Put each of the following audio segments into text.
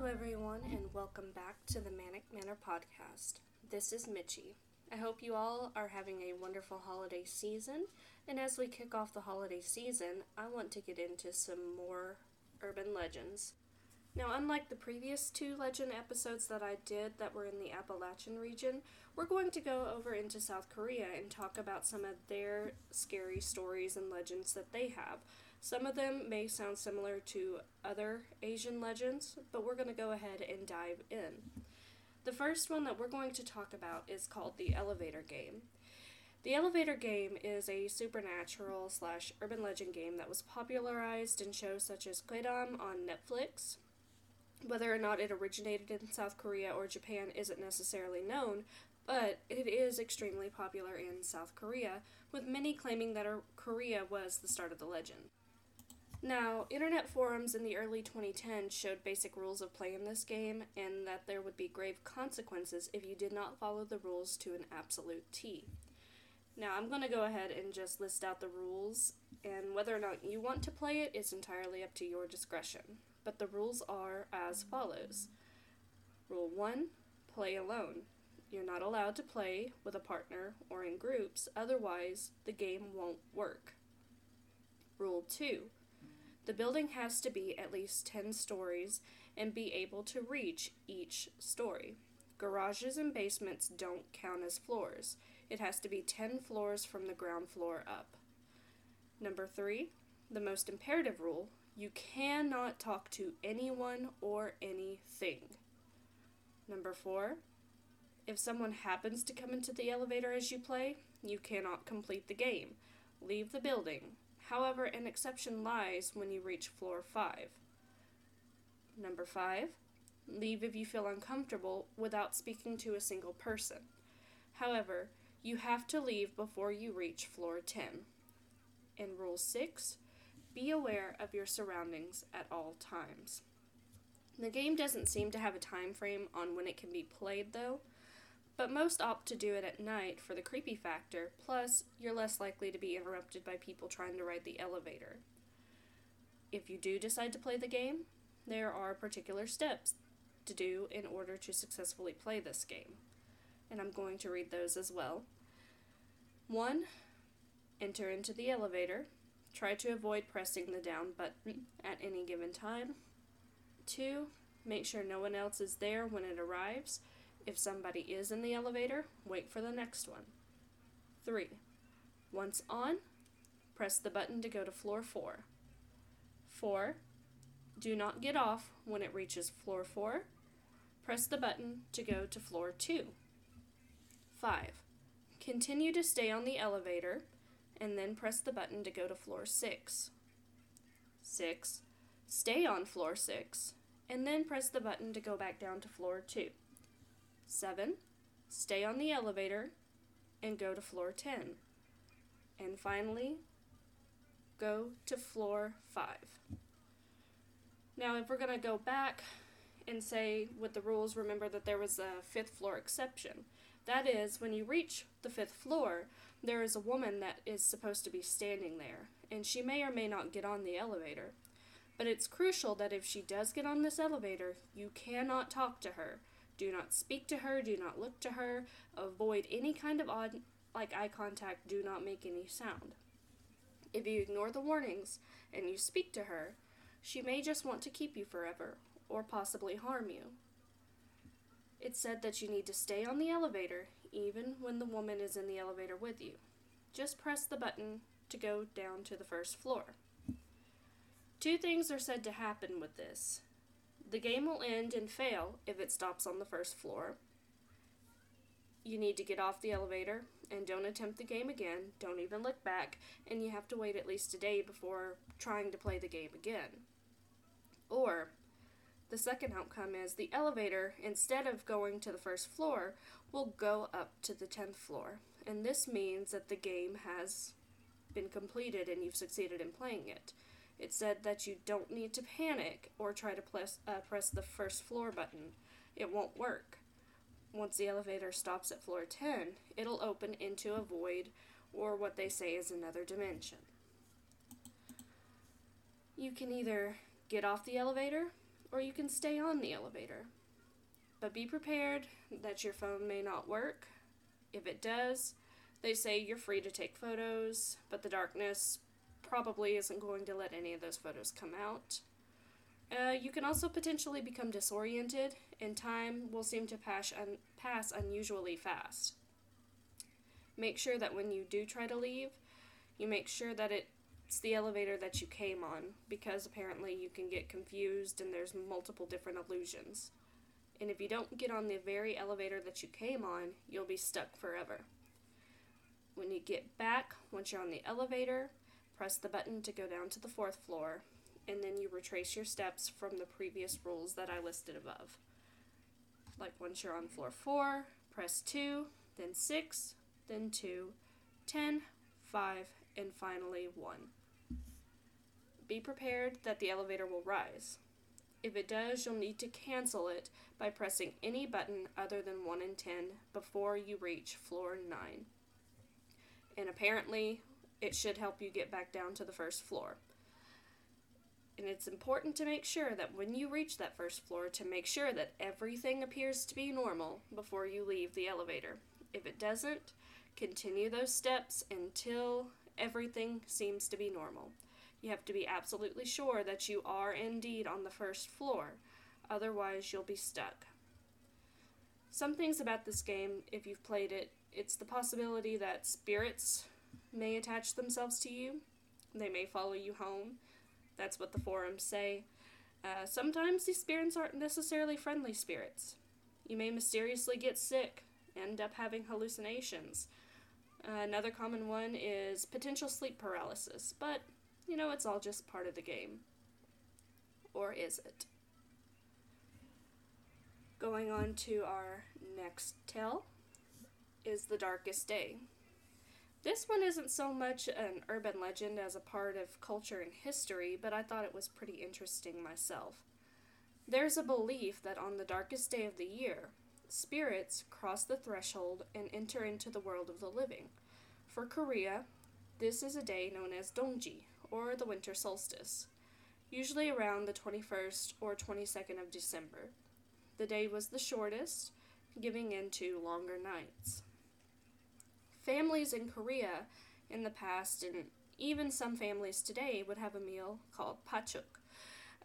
Hello, everyone, and welcome back to the Manic Manor podcast. This is Mitchie. I hope you all are having a wonderful holiday season, and as we kick off the holiday season, I want to get into some more urban legends. Now, unlike the previous two legend episodes that I did that were in the Appalachian region, we're going to go over into South Korea and talk about some of their scary stories and legends that they have. Some of them may sound similar to other Asian legends, but we're going to go ahead and dive in. The first one that we're going to talk about is called the elevator game. The elevator game is a supernatural slash urban legend game that was popularized in shows such as Goedam on Netflix. Whether or not it originated in South Korea or Japan isn't necessarily known, but it is extremely popular in South Korea, with many claiming that Korea was the start of the legend. Now, internet forums in the early 2010s showed basic rules of play in this game and that there would be grave consequences if you did not follow the rules to an absolute T. Now, I'm going to go ahead and just list out the rules, and whether or not you want to play it is entirely up to your discretion. But the rules are as follows Rule 1 Play alone. You're not allowed to play with a partner or in groups, otherwise, the game won't work. Rule 2 the building has to be at least 10 stories and be able to reach each story. Garages and basements don't count as floors. It has to be 10 floors from the ground floor up. Number three, the most imperative rule you cannot talk to anyone or anything. Number four, if someone happens to come into the elevator as you play, you cannot complete the game. Leave the building. However, an exception lies when you reach floor 5. Number 5. Leave if you feel uncomfortable without speaking to a single person. However, you have to leave before you reach floor 10. And Rule 6. Be aware of your surroundings at all times. The game doesn't seem to have a time frame on when it can be played though, but most opt to do it at night for the creepy factor, plus, you're less likely to be interrupted by people trying to ride the elevator. If you do decide to play the game, there are particular steps to do in order to successfully play this game, and I'm going to read those as well. 1. Enter into the elevator. Try to avoid pressing the down button at any given time. 2. Make sure no one else is there when it arrives if somebody is in the elevator, wait for the next one. 3. Once on, press the button to go to floor 4. 4. Do not get off when it reaches floor 4. Press the button to go to floor 2. 5. Continue to stay on the elevator and then press the button to go to floor 6. 6. Stay on floor 6 and then press the button to go back down to floor 2. 7. Stay on the elevator and go to floor 10. And finally, go to floor 5. Now, if we're going to go back and say with the rules, remember that there was a fifth floor exception. That is, when you reach the fifth floor, there is a woman that is supposed to be standing there, and she may or may not get on the elevator. But it's crucial that if she does get on this elevator, you cannot talk to her. Do not speak to her, do not look to her, avoid any kind of odd like eye contact, do not make any sound. If you ignore the warnings and you speak to her, she may just want to keep you forever or possibly harm you. It's said that you need to stay on the elevator even when the woman is in the elevator with you. Just press the button to go down to the first floor. Two things are said to happen with this. The game will end and fail if it stops on the first floor. You need to get off the elevator and don't attempt the game again. Don't even look back, and you have to wait at least a day before trying to play the game again. Or, the second outcome is the elevator, instead of going to the first floor, will go up to the 10th floor. And this means that the game has been completed and you've succeeded in playing it. It said that you don't need to panic or try to press, uh, press the first floor button. It won't work. Once the elevator stops at floor 10, it'll open into a void or what they say is another dimension. You can either get off the elevator or you can stay on the elevator. But be prepared that your phone may not work. If it does, they say you're free to take photos, but the darkness probably isn't going to let any of those photos come out. Uh, you can also potentially become disoriented, and time will seem to pass, un- pass unusually fast. Make sure that when you do try to leave, you make sure that it's the elevator that you came on, because apparently you can get confused and there's multiple different illusions. And if you don't get on the very elevator that you came on, you'll be stuck forever. When you get back, once you're on the elevator, press the button to go down to the fourth floor and then you retrace your steps from the previous rules that I listed above. Like once you're on floor 4, press 2, then 6, then 2, 10, 5, and finally 1. Be prepared that the elevator will rise. If it does, you'll need to cancel it by pressing any button other than 1 and 10 before you reach floor 9. And apparently, it should help you get back down to the first floor and it's important to make sure that when you reach that first floor to make sure that everything appears to be normal before you leave the elevator. If it doesn't, continue those steps until everything seems to be normal. You have to be absolutely sure that you are indeed on the first floor, otherwise, you'll be stuck. Some things about this game, if you've played it, it's the possibility that spirits may attach themselves to you, they may follow you home that's what the forums say. Uh, sometimes these spirits aren't necessarily friendly spirits. You may mysteriously get sick, end up having hallucinations. Uh, another common one is potential sleep paralysis, but you know, it's all just part of the game. Or is it? Going on to our next tale is The Darkest Day. This one isn't so much an urban legend as a part of culture and history, but I thought it was pretty interesting myself. There's a belief that on the darkest day of the year, spirits cross the threshold and enter into the world of the living. For Korea, this is a day known as Dongji, or the winter solstice, usually around the 21st or 22nd of December. The day was the shortest, giving into longer nights families in Korea in the past, and even some families today, would have a meal called patjuk.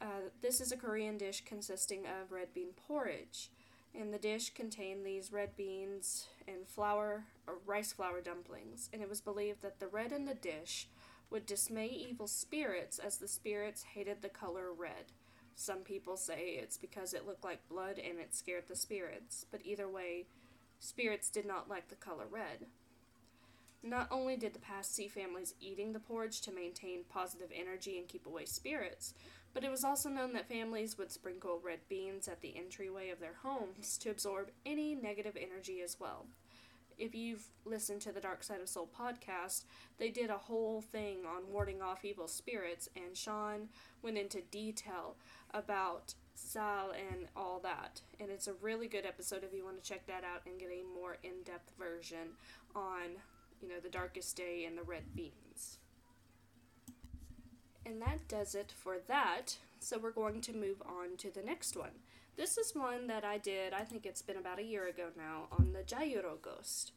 Uh, this is a Korean dish consisting of red bean porridge, and the dish contained these red beans and flour or rice flour dumplings, and it was believed that the red in the dish would dismay evil spirits as the spirits hated the color red. Some people say it's because it looked like blood and it scared the spirits, but either way, spirits did not like the color red. Not only did the past see families eating the porridge to maintain positive energy and keep away spirits, but it was also known that families would sprinkle red beans at the entryway of their homes to absorb any negative energy as well. If you've listened to the Dark Side of Seoul podcast, they did a whole thing on warding off evil spirits, and Sean went into detail about Sal and all that. And it's a really good episode if you want to check that out and get a more in depth version on you know, the darkest day and the red beans. And that does it for that. So we're going to move on to the next one. This is one that I did, I think it's been about a year ago now, on the Jayuro ghost.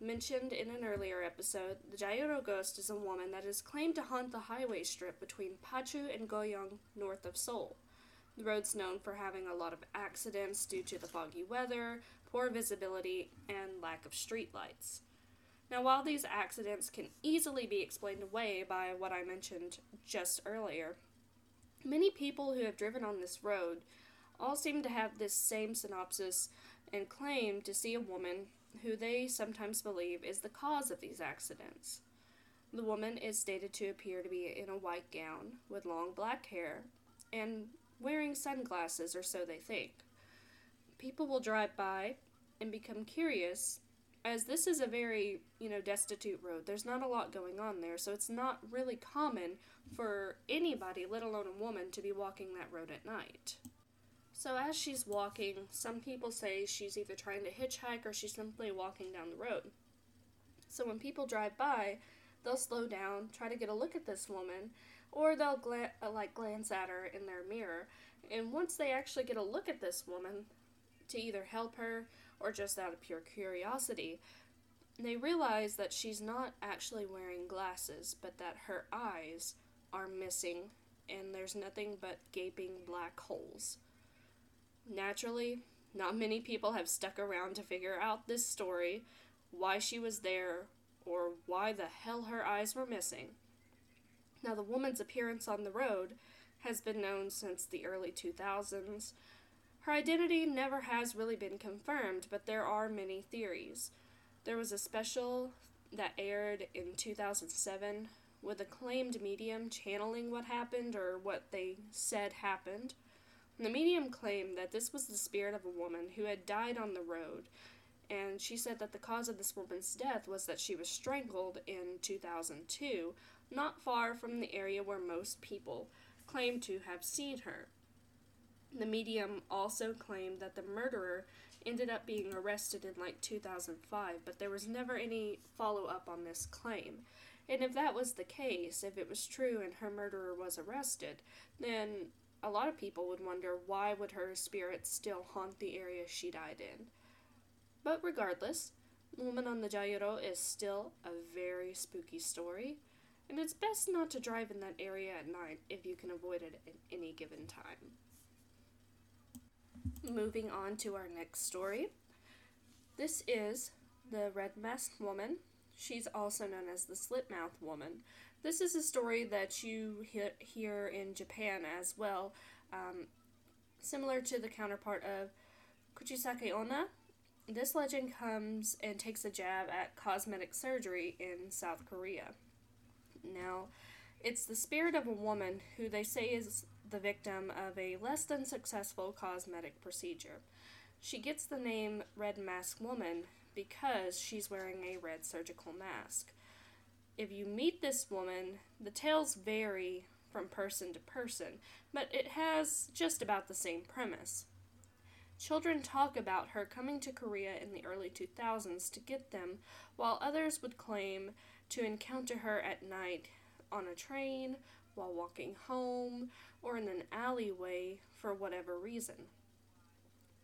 Mentioned in an earlier episode, the Jayuro ghost is a woman that is claimed to haunt the highway strip between Paju and Goyang, north of Seoul. The road's known for having a lot of accidents due to the foggy weather, poor visibility, and lack of streetlights. Now, while these accidents can easily be explained away by what I mentioned just earlier, many people who have driven on this road all seem to have this same synopsis and claim to see a woman who they sometimes believe is the cause of these accidents. The woman is stated to appear to be in a white gown with long black hair and wearing sunglasses, or so they think. People will drive by and become curious as this is a very, you know, destitute road. There's not a lot going on there, so it's not really common for anybody, let alone a woman, to be walking that road at night. So as she's walking, some people say she's either trying to hitchhike or she's simply walking down the road. So when people drive by, they'll slow down, try to get a look at this woman, or they'll gla- uh, like glance at her in their mirror. And once they actually get a look at this woman to either help her or just out of pure curiosity, they realize that she's not actually wearing glasses, but that her eyes are missing and there's nothing but gaping black holes. Naturally, not many people have stuck around to figure out this story, why she was there, or why the hell her eyes were missing. Now, the woman's appearance on the road has been known since the early 2000s. Her identity never has really been confirmed, but there are many theories. There was a special that aired in 2007 with a claimed medium channeling what happened or what they said happened. The medium claimed that this was the spirit of a woman who had died on the road, and she said that the cause of this woman's death was that she was strangled in 2002, not far from the area where most people claim to have seen her. The medium also claimed that the murderer ended up being arrested in like 2005, but there was never any follow up on this claim. And if that was the case, if it was true and her murderer was arrested, then a lot of people would wonder why would her spirit still haunt the area she died in. But regardless, the woman on the Jayuro is still a very spooky story, and it's best not to drive in that area at night if you can avoid it at any given time. Moving on to our next story. This is the Red Masked Woman. She's also known as the Slitmouth Woman. This is a story that you hear in Japan as well, um, similar to the counterpart of Kuchisake Onna. This legend comes and takes a jab at cosmetic surgery in South Korea. Now, it's the spirit of a woman who they say is the victim of a less than successful cosmetic procedure. She gets the name Red Mask Woman because she's wearing a red surgical mask. If you meet this woman, the tales vary from person to person, but it has just about the same premise. Children talk about her coming to Korea in the early 2000s to get them, while others would claim to encounter her at night on a train, while walking home, or in an alleyway for whatever reason.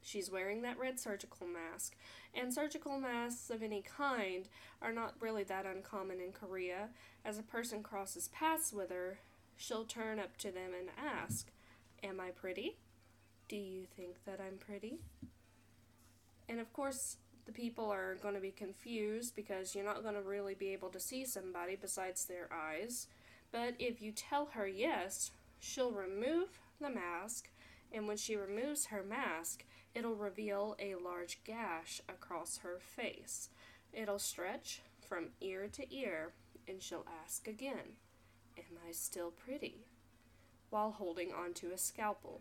She's wearing that red surgical mask, and surgical masks of any kind are not really that uncommon in Korea. As a person crosses paths with her, she'll turn up to them and ask, Am I pretty? Do you think that I'm pretty? And of course, the people are going to be confused because you're not going to really be able to see somebody besides their eyes. But if you tell her yes, she'll remove the mask, and when she removes her mask, it'll reveal a large gash across her face. It'll stretch from ear to ear, and she'll ask again, Am I still pretty? while holding onto a scalpel.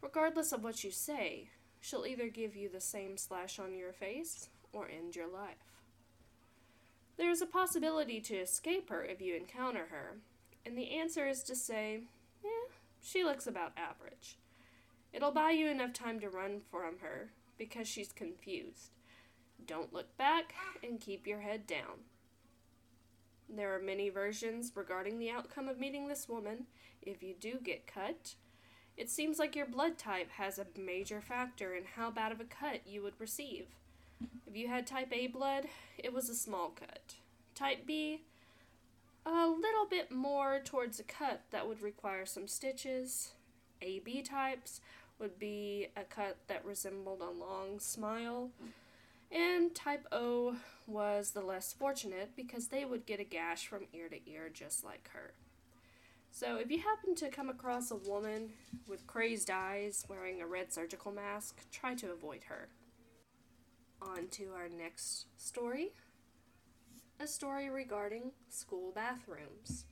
Regardless of what you say, she'll either give you the same slash on your face or end your life. There is a possibility to escape her if you encounter her, and the answer is to say, eh, she looks about average. It'll buy you enough time to run from her because she's confused. Don't look back and keep your head down. There are many versions regarding the outcome of meeting this woman. If you do get cut, it seems like your blood type has a major factor in how bad of a cut you would receive. If you had type A blood, it was a small cut. Type B, a little bit more towards a cut that would require some stitches. AB types would be a cut that resembled a long smile. And type O was the less fortunate because they would get a gash from ear to ear just like her. So, if you happen to come across a woman with crazed eyes wearing a red surgical mask, try to avoid her. On to our next story a story regarding school bathrooms.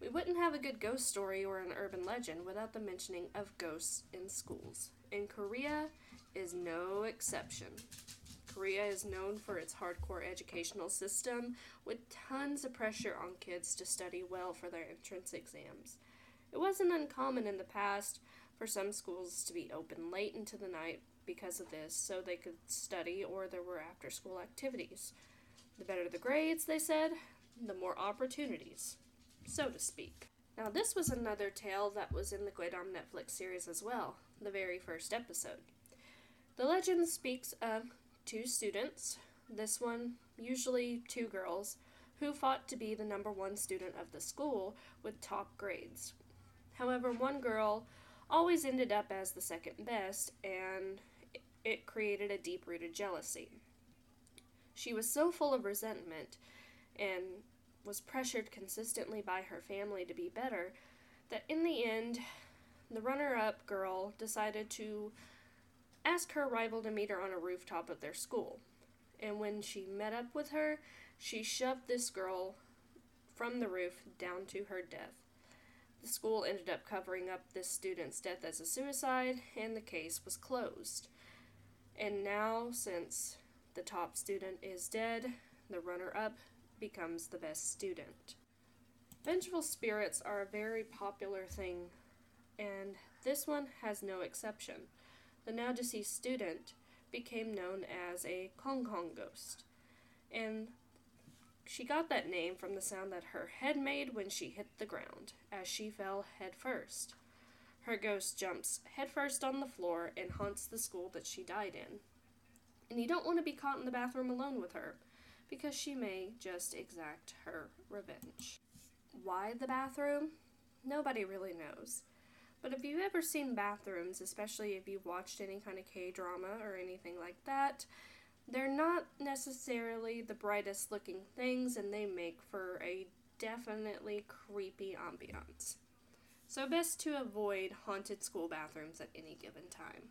We wouldn't have a good ghost story or an urban legend without the mentioning of ghosts in schools, and Korea is no exception. Korea is known for its hardcore educational system with tons of pressure on kids to study well for their entrance exams. It wasn't uncommon in the past for some schools to be open late into the night because of this so they could study or there were after school activities. The better the grades, they said, the more opportunities. so to speak. Now, this was another tale that was in the Goedam Netflix series as well, the very first episode. The legend speaks of two students, this one, usually two girls, who fought to be the number one student of the school with top grades. However, one girl always ended up as the second best, and it created a deep rooted jealousy. She was so full of resentment and was pressured consistently by her family to be better that in the end, the runner up girl decided to ask her rival to meet her on a rooftop of their school. And when she met up with her, she shoved this girl from the roof down to her death. The school ended up covering up this student's death as a suicide, and the case was closed. And now, since the top student is dead, the runner up becomes the best student. Vengeful spirits are a very popular thing, and this one has no exception. The now deceased student became known as a Kong Kong ghost, and she got that name from the sound that her head made when she hit the ground, as she fell head first. Her ghost jumps headfirst on the floor and haunts the school that she died in. And you don't want to be caught in the bathroom alone with her, because she may just exact her revenge. Why the bathroom? Nobody really knows. But if you've ever seen bathrooms, especially if you've watched any kind of K drama or anything like that, they're not necessarily the brightest looking things and they make for a definitely creepy ambiance. So, best to avoid haunted school bathrooms at any given time.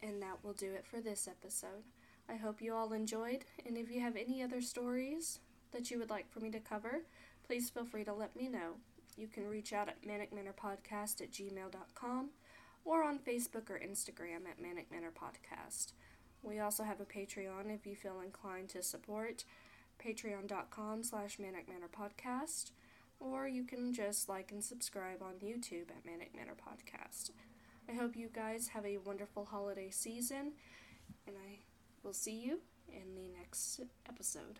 And that will do it for this episode. I hope you all enjoyed, and if you have any other stories that you would like for me to cover, please feel free to let me know. You can reach out at manicmanorpodcast at gmail.com or on Facebook or Instagram at Manic Manor Podcast. We also have a Patreon if you feel inclined to support, patreon.com slash Manic Manor Podcast, or you can just like and subscribe on YouTube at Manic Manor Podcast. I hope you guys have a wonderful holiday season, and I will see you in the next episode.